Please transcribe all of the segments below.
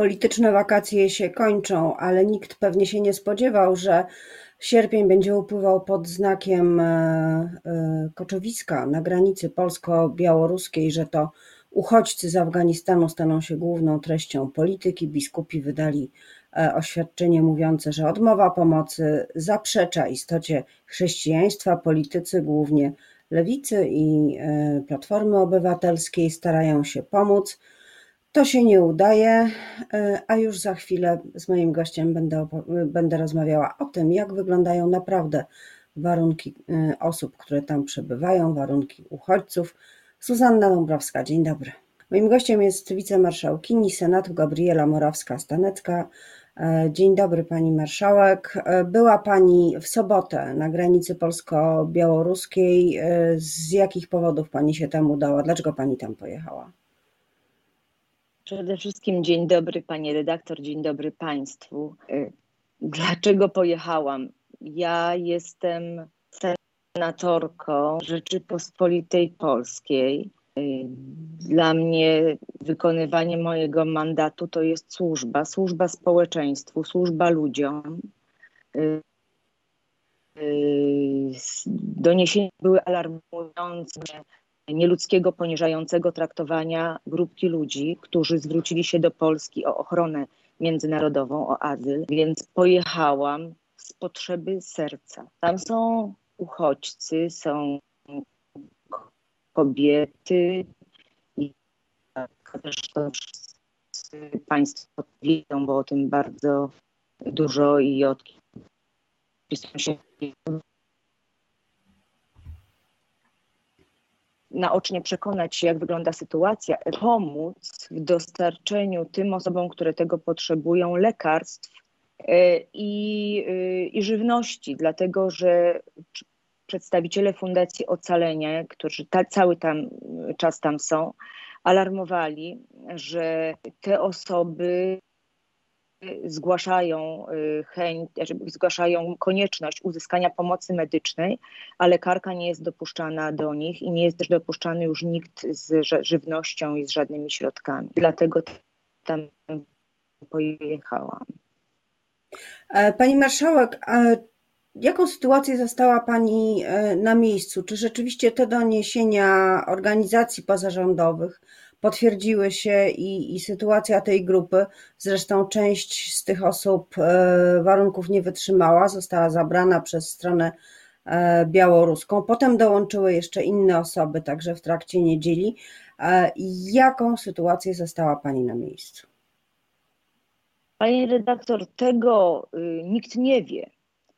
Polityczne wakacje się kończą, ale nikt pewnie się nie spodziewał, że sierpień będzie upływał pod znakiem e, e, koczowiska na granicy polsko-białoruskiej, że to uchodźcy z Afganistanu staną się główną treścią polityki. Biskupi wydali e, oświadczenie mówiące, że odmowa pomocy zaprzecza istocie chrześcijaństwa. Politycy, głównie lewicy i Platformy Obywatelskiej, starają się pomóc. To się nie udaje, e, a już za chwilę z moim gościem będę, będę rozmawiała o tym, jak wyglądają naprawdę warunki e, osób, które tam przebywają, warunki uchodźców. Suzanna Dąbrowska, dzień dobry. Moim gościem jest wicemarszałkini Senatu Gabriela Morawska-Stanecka. E, dzień dobry Pani Marszałek. Była Pani w sobotę na granicy polsko-białoruskiej. Z jakich powodów Pani się tam udała? Dlaczego Pani tam pojechała? Przede wszystkim dzień dobry Pani redaktor, dzień dobry Państwu. Y, dlaczego pojechałam? Ja jestem senatorką Rzeczypospolitej Polskiej. Y, dla mnie wykonywanie mojego mandatu to jest służba, służba społeczeństwu, służba ludziom. Y, doniesienia były alarmujące nieludzkiego, poniżającego traktowania grupki ludzi, którzy zwrócili się do Polski o ochronę międzynarodową, o azyl, więc pojechałam z potrzeby serca. Tam są uchodźcy, są kobiety i zresztą wszyscy Państwo wiedzą, bo o tym bardzo dużo i od się naocznie przekonać się, jak wygląda sytuacja, pomóc w dostarczeniu tym osobom, które tego potrzebują, lekarstw e, i, e, i żywności, dlatego że przedstawiciele Fundacji Ocalenie, którzy ta, cały tam czas tam są, alarmowali, że te osoby zgłaszają y, chęć, znaczy zgłaszają konieczność uzyskania pomocy medycznej, a lekarka nie jest dopuszczana do nich i nie jest też dopuszczany już nikt z żywnością i z żadnymi środkami. Dlatego tam pojechałam. E, pani marszałek, jaką sytuację zastała Pani e, na miejscu? Czy rzeczywiście te doniesienia organizacji pozarządowych potwierdziły się i, i sytuacja tej grupy, zresztą część z tych osób e, warunków nie wytrzymała, została zabrana przez stronę e, białoruską. Potem dołączyły jeszcze inne osoby, także w trakcie niedzieli. E, jaką sytuację zastała Pani na miejscu? Pani redaktor, tego y, nikt nie wie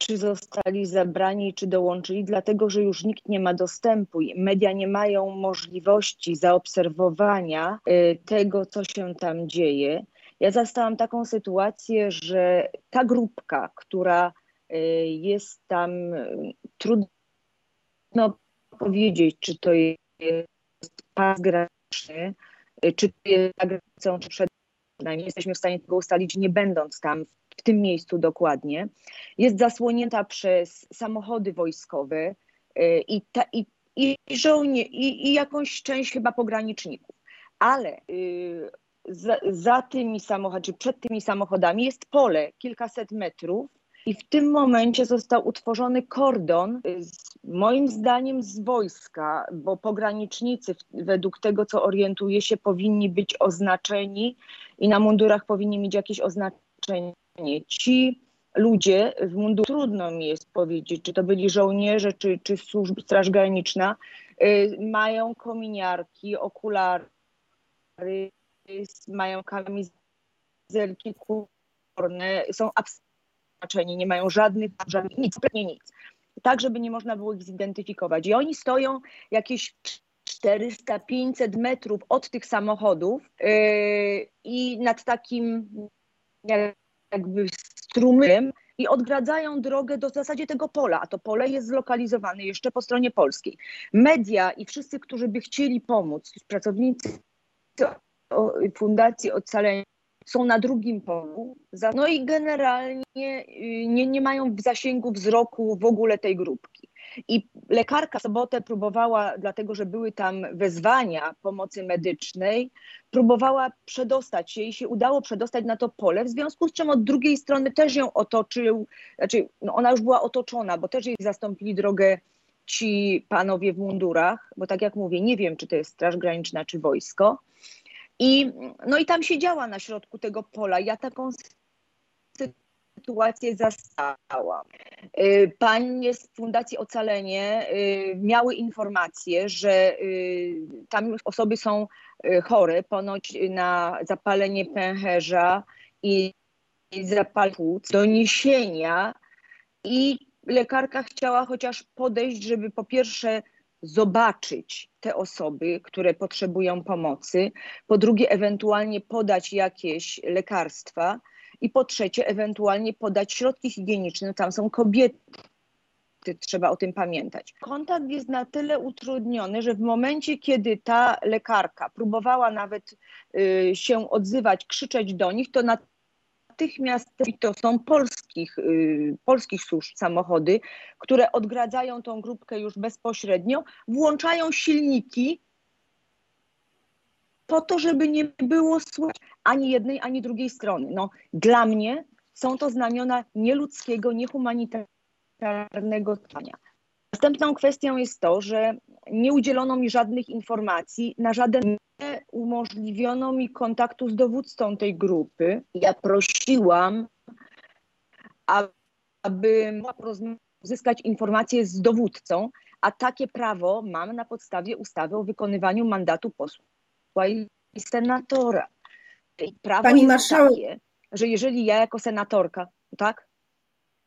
czy zostali zabrani, czy dołączyli, dlatego że już nikt nie ma dostępu. Media nie mają możliwości zaobserwowania y, tego, co się tam dzieje. Ja zastałam taką sytuację, że ta grupka, która y, jest tam, trudno powiedzieć, czy to jest pas graniczny, y, czy to jest za granicą, czy przed nami. Jesteśmy w stanie tego ustalić, nie będąc tam w tym miejscu dokładnie, jest zasłonięta przez samochody wojskowe y, i, ta, i, i żołnie, i, i jakąś część chyba pograniczników. Ale y, za, za tymi samochodami, czy przed tymi samochodami jest pole kilkaset metrów i w tym momencie został utworzony kordon, y, z, moim zdaniem z wojska, bo pogranicznicy, według tego co orientuję się, powinni być oznaczeni i na mundurach powinni mieć jakieś oznaczenie Ci ludzie w mundu trudno mi jest powiedzieć, czy to byli żołnierze, czy, czy służb, Straż Graniczna, y, mają kominiarki, okulary, mają kamizelki kurne, są abstraktni, nie mają żadnych, żadnych nic, kompletnie nic. Tak, żeby nie można było ich zidentyfikować. I oni stoją jakieś 400-500 metrów od tych samochodów yy, i nad takim jakby strumykiem i odgradzają drogę do w zasadzie tego pola, a to pole jest zlokalizowane jeszcze po stronie polskiej. Media i wszyscy, którzy by chcieli pomóc, pracownicy Fundacji Ocalenia są na drugim polu, no i generalnie y, nie, nie mają w zasięgu wzroku w ogóle tej grupki. I lekarka w sobotę próbowała, dlatego że były tam wezwania pomocy medycznej, próbowała przedostać się i się udało przedostać na to pole, w związku z czym od drugiej strony też ją otoczył, znaczy no ona już była otoczona, bo też jej zastąpili drogę ci panowie w mundurach, bo tak jak mówię, nie wiem, czy to jest Straż Graniczna, czy wojsko. I, no i tam siedziała na środku tego pola. Ja taką sytuację zastałam. Y, panie z Fundacji Ocalenie y, miały informację, że y, tam osoby są chore, ponoć na zapalenie pęcherza i zapal płuc, doniesienia i lekarka chciała chociaż podejść, żeby po pierwsze zobaczyć te osoby, które potrzebują pomocy, po drugie ewentualnie podać jakieś lekarstwa i po trzecie ewentualnie podać środki higieniczne. Tam są kobiety, trzeba o tym pamiętać. Kontakt jest na tyle utrudniony, że w momencie, kiedy ta lekarka próbowała nawet y, się odzywać, krzyczeć do nich, to na natychmiast, i to są polskich, y, polskich służb samochody, które odgradzają tą grupkę już bezpośrednio, włączają silniki po to, żeby nie było słychać ani jednej, ani drugiej strony. No, dla mnie są to znamiona nieludzkiego, niehumanitarnego trwania. Następną kwestią jest to, że nie udzielono mi żadnych informacji, na żaden nie umożliwiono mi kontaktu z dowódcą tej grupy. Ja prosiłam, aby uzyskać informacje z dowódcą, a takie prawo mam na podstawie ustawy o wykonywaniu mandatu posła i senatora. I prawo Pani marszałek, takie, że jeżeli ja jako senatorka, tak?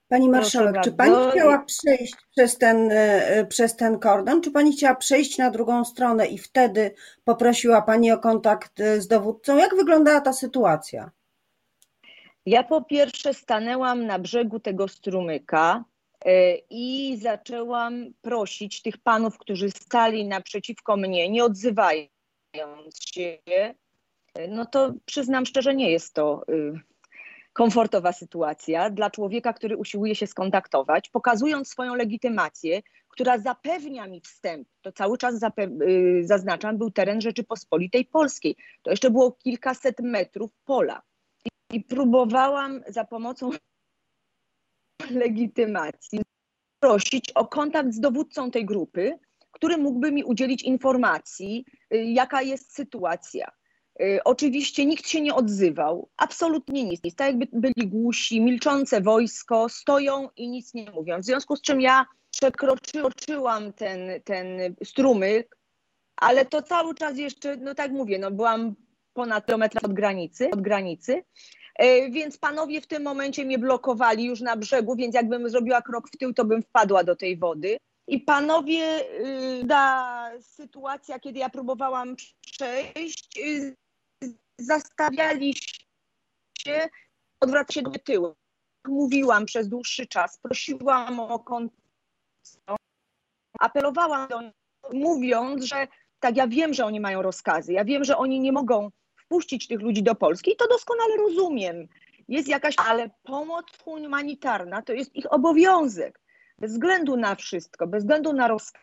Pani marszałek, czy pani chciała przejść przez ten, e, przez ten kordon, czy pani chciała przejść na drugą stronę i wtedy poprosiła pani o kontakt e, z dowódcą? Jak wyglądała ta sytuacja? Ja po pierwsze stanęłam na brzegu tego strumyka e, i zaczęłam prosić tych panów, którzy stali naprzeciwko mnie, nie odzywając się. No to przyznam szczerze, nie jest to y, komfortowa sytuacja dla człowieka, który usiłuje się skontaktować, pokazując swoją legitymację, która zapewnia mi wstęp, to cały czas y, zaznaczam, był teren Rzeczypospolitej Polskiej. To jeszcze było kilkaset metrów pola. I próbowałam za pomocą legitymacji prosić o kontakt z dowódcą tej grupy, który mógłby mi udzielić informacji, y, jaka jest sytuacja. Y, oczywiście nikt się nie odzywał, absolutnie nic. Tak jakby byli głusi, milczące wojsko, stoją i nic nie mówią. W związku z czym ja przekroczyłam ten, ten strumyk, ale to cały czas jeszcze, no tak mówię, no byłam ponad kilometr od granicy, od granicy. Y, więc panowie w tym momencie mnie blokowali już na brzegu, więc jakbym zrobiła krok w tył, to bym wpadła do tej wody. I panowie, y, ta sytuacja, kiedy ja próbowałam przejść, zastawiali się, odwracać się do tyłu. Mówiłam przez dłuższy czas, prosiłam o kontakt, apelowałam do nich, mówiąc, że tak, ja wiem, że oni mają rozkazy, ja wiem, że oni nie mogą wpuścić tych ludzi do Polski i to doskonale rozumiem. Jest jakaś, ale pomoc humanitarna to jest ich obowiązek. Bez względu na wszystko, bez względu na rozkaz.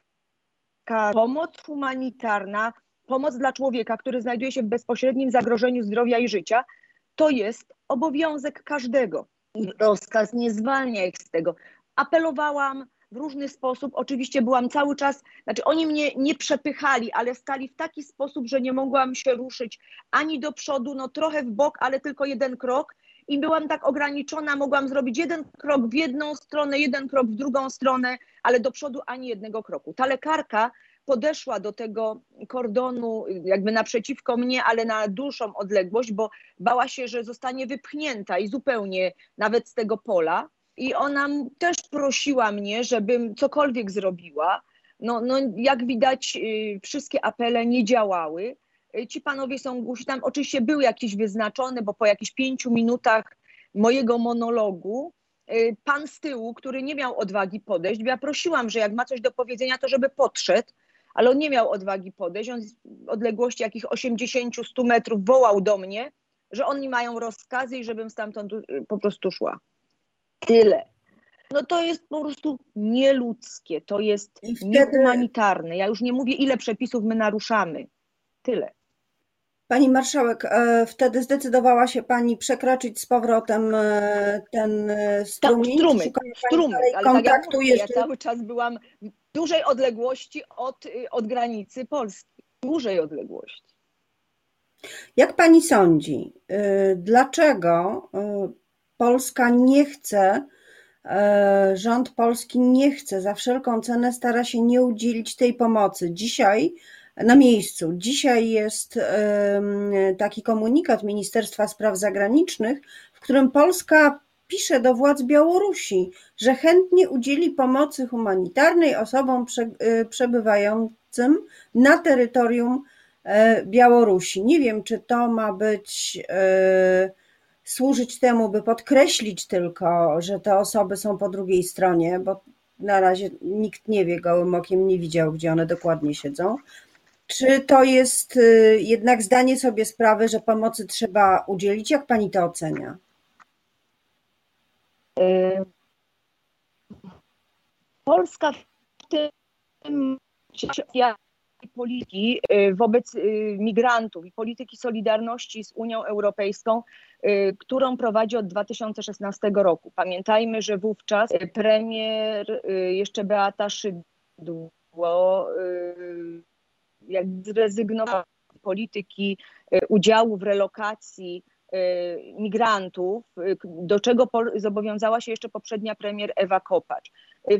Pomoc humanitarna pomoc dla człowieka, który znajduje się w bezpośrednim zagrożeniu zdrowia i życia, to jest obowiązek każdego. I rozkaz nie zwalnia ich z tego. Apelowałam w różny sposób. Oczywiście byłam cały czas, znaczy oni mnie nie przepychali, ale stali w taki sposób, że nie mogłam się ruszyć ani do przodu, no trochę w bok, ale tylko jeden krok. I byłam tak ograniczona, mogłam zrobić jeden krok w jedną stronę, jeden krok w drugą stronę, ale do przodu ani jednego kroku. Ta lekarka podeszła do tego kordonu jakby naprzeciwko mnie, ale na dłuższą odległość, bo bała się, że zostanie wypchnięta i zupełnie nawet z tego pola. I ona też prosiła mnie, żebym cokolwiek zrobiła. No, no jak widać, y, wszystkie apele nie działały. Y, ci panowie są głusi. Tam oczywiście były jakieś wyznaczone, bo po jakichś pięciu minutach mojego monologu y, pan z tyłu, który nie miał odwagi podejść, bo ja prosiłam, że jak ma coś do powiedzenia, to żeby podszedł, ale on nie miał odwagi podejść. On z odległości jakich 80-100 metrów wołał do mnie, że oni mają rozkazy i żebym stamtąd y, po prostu szła. Tyle. No to jest po prostu nieludzkie, to jest wtedy... niehumanitarne. Ja już nie mówię, ile przepisów my naruszamy. Tyle. Pani marszałek, e, wtedy zdecydowała się Pani przekroczyć z powrotem e, ten e, strumień? Tak, strumyk, strumyk, ale kontaktu tak mówię, ja cały czas byłam w dużej odległości od, od granicy Polski. Dużej odległości. Jak Pani sądzi, dlaczego Polska nie chce, rząd polski nie chce, za wszelką cenę stara się nie udzielić tej pomocy? Dzisiaj na miejscu. Dzisiaj jest taki komunikat Ministerstwa Spraw Zagranicznych, w którym Polska pisze do władz Białorusi, że chętnie udzieli pomocy humanitarnej osobom y, przebywającym na terytorium e, Białorusi. Nie wiem, czy to ma być e, służyć temu, by podkreślić tylko, że te osoby są po drugiej stronie, bo na razie nikt nie wie, gołym okiem nie widział, gdzie one dokładnie siedzą. Czy to jest y, jednak zdanie sobie sprawy, że pomocy trzeba udzielić? Jak pani to ocenia? Y, Polska w tym polityki y, wobec migrantów i polityki solidarności z Unią Europejską, którą prowadzi od 2016 roku. Pamiętajmy, że wówczas premier jeszcze Beata Szydło jak zrezygnował z polityki e, udziału w relokacji e, migrantów, e, do czego zobowiązała się jeszcze poprzednia premier Ewa Kopacz.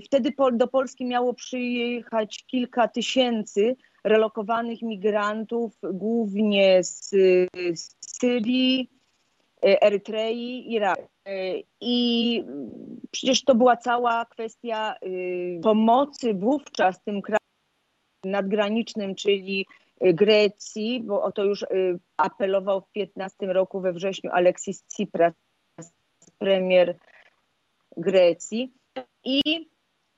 Wtedy do Polski miało przyjechać kilka tysięcy relokowanych migrantów, głównie z, z Syrii, Erytrei, Iraku. I przecież to była cała kwestia pomocy wówczas tym krajom nadgranicznym, czyli y, Grecji, bo o to już y, apelował w 15 roku we wrześniu Aleksis Tsipras, premier Grecji. I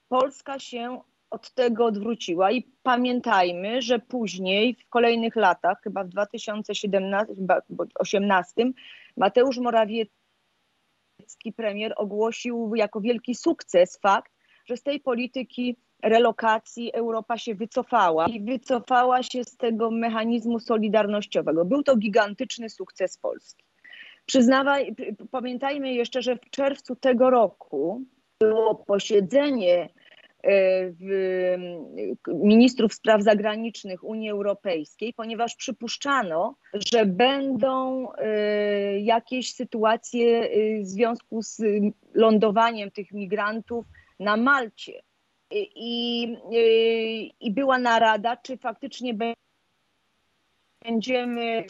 Polska się od tego odwróciła i pamiętajmy, że później w kolejnych latach, chyba w 2017-2018, Mateusz Morawiecki, premier, ogłosił jako wielki sukces fakt, że z tej polityki relokacji Europa się wycofała i wycofała się z tego mechanizmu solidarnościowego. Był to gigantyczny sukces Polski. Przyznawaj, pamiętajmy jeszcze, że w czerwcu tego roku było posiedzenie e, ministrów spraw zagranicznych Unii Europejskiej, ponieważ przypuszczano, że będą e, jakieś sytuacje e, w związku z lądowaniem tych migrantów na Malcie i, i była narada, czy faktycznie będziemy,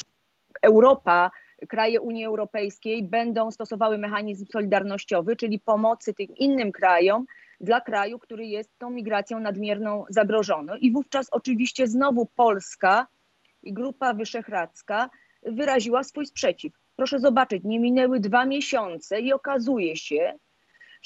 Europa, kraje Unii Europejskiej będą stosowały mechanizm solidarnościowy, czyli pomocy tym innym krajom dla kraju, który jest tą migracją nadmierną zagrożony. I wówczas oczywiście znowu Polska i Grupa Wyszehradzka wyraziła swój sprzeciw. Proszę zobaczyć, nie minęły dwa miesiące i okazuje się,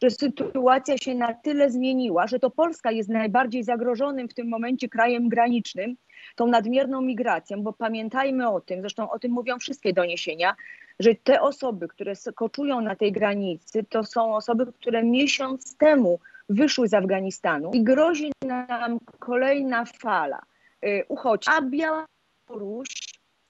że sytuacja się na tyle zmieniła, że to Polska jest najbardziej zagrożonym w tym momencie krajem granicznym tą nadmierną migracją, bo pamiętajmy o tym, zresztą o tym mówią wszystkie doniesienia, że te osoby, które koczują na tej granicy, to są osoby, które miesiąc temu wyszły z Afganistanu i grozi nam kolejna fala y, uchodźców, a Białoruś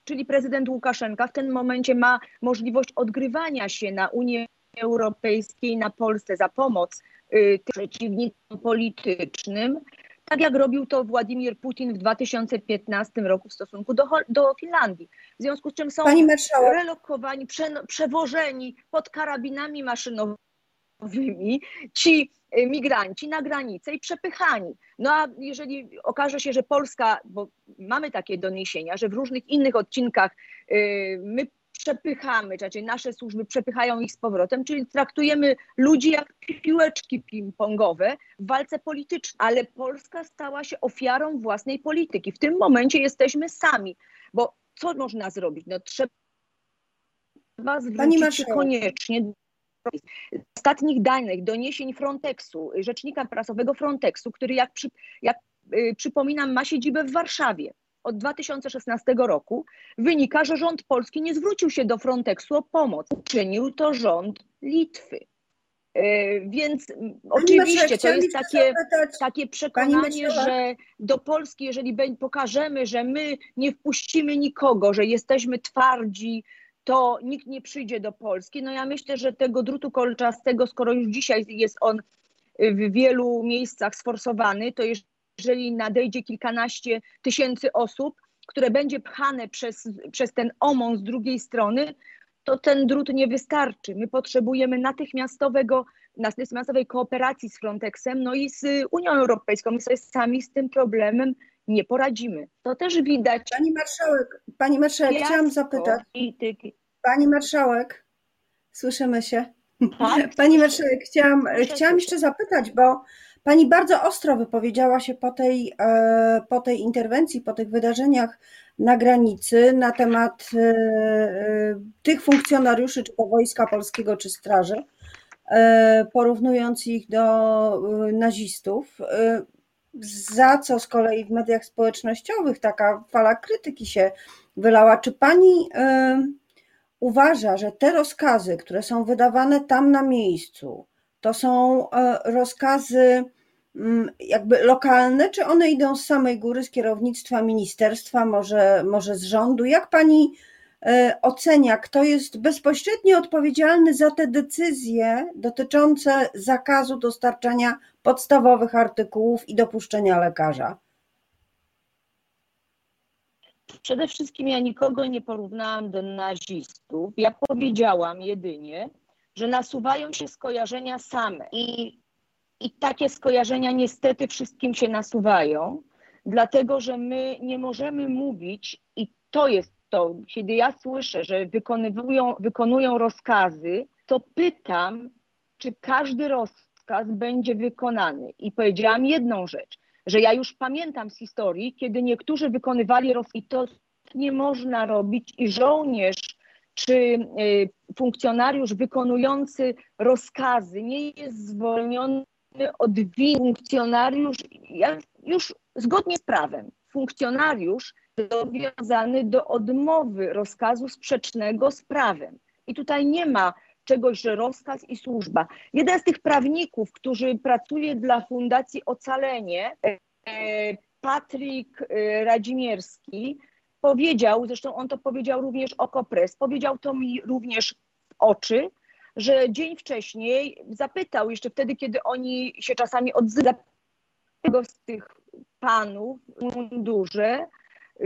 czyli prezydent Łukaszenka w tym momencie ma możliwość odgrywania się na Unię Europejskiej na Polsce za pomoc y, przeciwnikom politycznym, tak jak robił to Władimir Putin w 2015 roku w stosunku do, do Finlandii. W związku z czym są relokowani, prze, przewożeni pod karabinami maszynowymi ci y, migranci na granicę i przepychani. No a jeżeli okaże się, że Polska, bo mamy takie doniesienia, że w różnych innych odcinkach y, my przepychamy, znaczy nasze służby przepychają ich z powrotem, czyli traktujemy ludzi jak piłeczki ping-pongowe w walce politycznej. Ale Polska stała się ofiarą własnej polityki. W tym momencie jesteśmy sami, bo co można zrobić? No trzeba zwrócić się koniecznie ostatnich danych, doniesień Frontexu, rzecznika prasowego Frontexu, który jak, przy, jak yy, przypominam ma siedzibę w Warszawie od 2016 roku wynika, że rząd polski nie zwrócił się do Frontexu o pomoc. Uczynił to rząd Litwy. E, więc oczywiście to jest takie, takie przekonanie, że do Polski, jeżeli pokażemy, że my nie wpuścimy nikogo, że jesteśmy twardzi, to nikt nie przyjdzie do Polski. No ja myślę, że tego drutu kolczastego, skoro już dzisiaj jest on w wielu miejscach sforsowany, to jeżeli nadejdzie kilkanaście tysięcy osób, które będzie pchane przez, przez ten omon z drugiej strony, to ten drut nie wystarczy. My potrzebujemy natychmiastowego, natychmiastowej kooperacji z Frontexem, no i z Unią Europejską. My sobie sami z tym problemem nie poradzimy. To też widać. Pani marszałek, pani marszałek, chciałam zapytać. Pani marszałek, słyszymy się? Tak? Pani marszałek, chciałam, chciałam jeszcze zapytać, bo Pani bardzo ostro wypowiedziała się po tej, e, po tej interwencji, po tych wydarzeniach na granicy na temat e, e, tych funkcjonariuszy, czy to Wojska Polskiego, czy Straży, porównując ich do nazistów, za co z kolei w mediach społecznościowych taka fala krytyki się wylała. Czy Pani uważa, że te rozkazy, które są wydawane tam na miejscu, to są rozkazy jakby lokalne, czy one idą z samej góry, z kierownictwa ministerstwa, może, może z rządu? Jak pani e, ocenia, kto jest bezpośrednio odpowiedzialny za te decyzje dotyczące zakazu dostarczania podstawowych artykułów i dopuszczenia lekarza? Przede wszystkim ja nikogo nie porównałam do nazistów. Ja powiedziałam jedynie, że nasuwają się skojarzenia same i i takie skojarzenia niestety wszystkim się nasuwają, dlatego że my nie możemy mówić, i to jest to, kiedy ja słyszę, że wykonują, rozkazy, to pytam, czy każdy rozkaz będzie wykonany. I powiedziałam jedną rzecz, że ja już pamiętam z historii, kiedy niektórzy wykonywali rozkazy, i to nie można robić, i żołnierz czy y, funkcjonariusz wykonujący rozkazy nie jest zwolniony od funkcjonariusz, już zgodnie z prawem, funkcjonariusz zobowiązany do odmowy rozkazu sprzecznego z prawem. I tutaj nie ma czegoś, że rozkaz i służba. Jeden z tych prawników, który pracuje dla Fundacji Ocalenie, e, Patryk e, Radzimierski, powiedział, zresztą on to powiedział również o Kopres, powiedział to mi również w oczy, że dzień wcześniej zapytał, jeszcze wtedy, kiedy oni się czasami odzywają z tych panów w mundurze,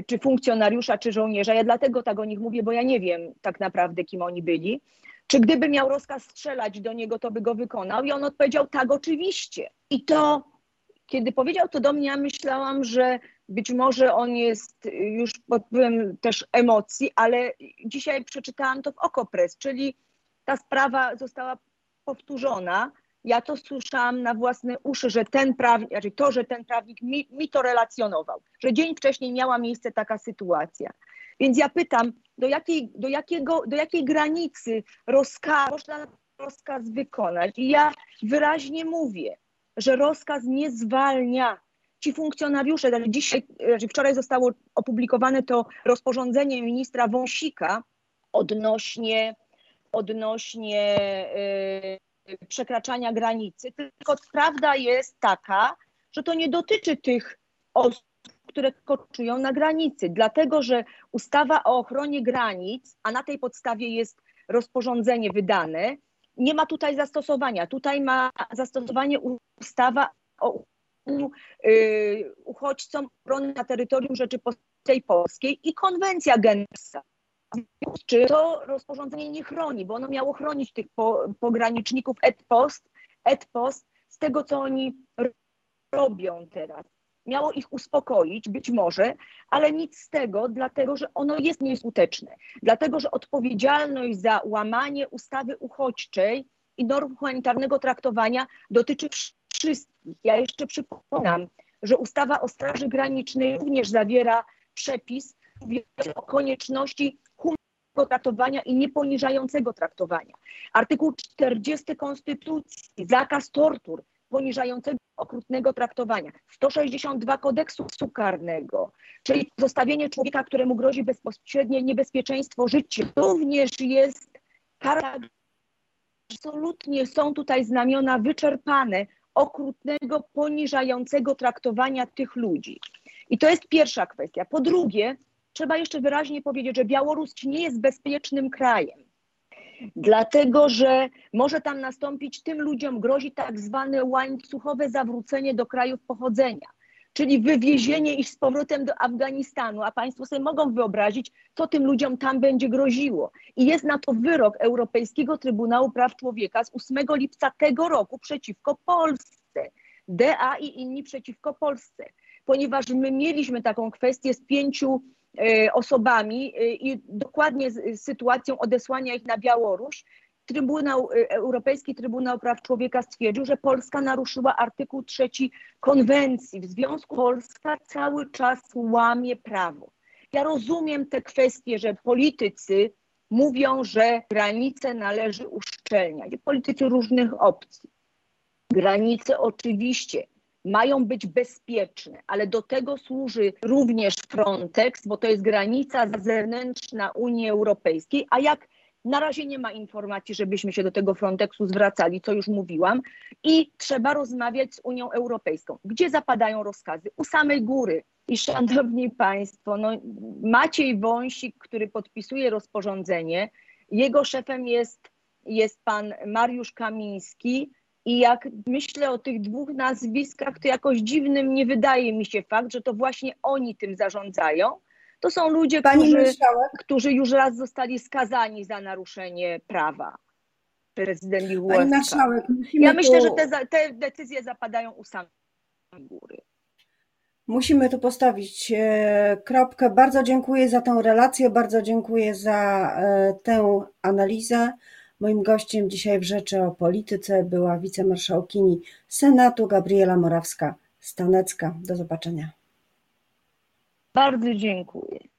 czy funkcjonariusza, czy żołnierza. Ja dlatego tak o nich mówię, bo ja nie wiem tak naprawdę, kim oni byli. Czy gdyby miał rozkaz strzelać do niego, to by go wykonał? I on odpowiedział, tak, oczywiście. I to, kiedy powiedział to do mnie, ja myślałam, że być może on jest już pod wpływem też emocji, ale dzisiaj przeczytałam to w Okopres, czyli ta sprawa została powtórzona. Ja to słyszałam na własne uszy, że ten prawnik, znaczy to, że ten prawnik mi, mi to relacjonował, że dzień wcześniej miała miejsce taka sytuacja. Więc ja pytam, do jakiej, do jakiego, do jakiej granicy rozkaz, można rozkaz wykonać? I ja wyraźnie mówię, że rozkaz nie zwalnia. Ci funkcjonariusze, znaczy dzisiaj, znaczy wczoraj zostało opublikowane to rozporządzenie ministra Wąsika odnośnie odnośnie y, przekraczania granicy, tylko prawda jest taka, że to nie dotyczy tych osób, które koczują na granicy, dlatego że ustawa o ochronie granic, a na tej podstawie jest rozporządzenie wydane, nie ma tutaj zastosowania. Tutaj ma zastosowanie ustawa o y, uchodźcom na terytorium Rzeczypospolitej Polskiej i konwencja genesa czy to rozporządzenie nie chroni, bo ono miało chronić tych po, pograniczników ETPOST, ETPOST z tego, co oni robią teraz. Miało ich uspokoić, być może, ale nic z tego, dlatego że ono jest nieskuteczne. Dlatego, że odpowiedzialność za łamanie ustawy uchodźczej i norm humanitarnego traktowania dotyczy wszystkich. Ja jeszcze przypominam, że ustawa o Straży Granicznej również zawiera przepis o konieczności traktowania i nieponiżającego traktowania. Artykuł 40 Konstytucji, zakaz tortur. poniżającego, okrutnego traktowania, 162 kodeksu karnego, czyli zostawienie człowieka, któremu grozi bezpośrednie niebezpieczeństwo życia, również jest kara. Absolutnie są tutaj znamiona wyczerpane okrutnego, poniżającego traktowania tych ludzi. I to jest pierwsza kwestia. Po drugie, trzeba jeszcze wyraźnie powiedzieć, że Białoruś nie jest bezpiecznym krajem. Dlatego, że może tam nastąpić tym ludziom grozi tak zwane łańcuchowe zawrócenie do krajów pochodzenia, czyli wywiezienie ich z powrotem do Afganistanu, a Państwo sobie mogą wyobrazić, co tym ludziom tam będzie groziło. I jest na to wyrok Europejskiego Trybunału Praw Człowieka z 8 lipca tego roku przeciwko Polsce. DA i inni przeciwko Polsce, ponieważ my mieliśmy taką kwestię z pięciu osobami e, i dokładnie z sytuacją odesłania ich na Białoruś, Trybunał, e, Europejski Trybunał Praw Człowieka stwierdził, że Polska naruszyła artykuł trzeci konwencji. W związku Polska cały czas łamie prawo. Ja rozumiem te kwestie, że politycy mówią, że granice należy uszczelniać. Politycy różnych opcji. Granice oczywiście mają być bezpieczne, ale do tego służy również Frontex, bo to jest granica zewnętrzna Unii Europejskiej, a jak na razie nie ma informacji, żebyśmy się do tego Frontexu zwracali, co już mówiłam, i trzeba rozmawiać z Unią Europejską. Gdzie zapadają rozkazy? U samej góry. I szanowni Państwo, no, Maciej Wąsik, który podpisuje rozporządzenie, jego szefem jest, jest pan Mariusz Kamiński, i jak myślę o tych dwóch nazwiskach, to jakoś dziwnym nie wydaje mi się fakt, że to właśnie oni tym zarządzają. To są ludzie, którzy, którzy już raz zostali skazani za naruszenie prawa. Prezydent Pani marszałek, ja myślę, że te, te decyzje zapadają u samej góry. Musimy tu postawić e, kropkę. Bardzo dziękuję za tę relację, bardzo dziękuję za e, tę analizę. Moim gościem dzisiaj w Rzeczy o Polityce była wicemarszałkini Senatu Gabriela Morawska-Stanecka. Do zobaczenia. Bardzo dziękuję.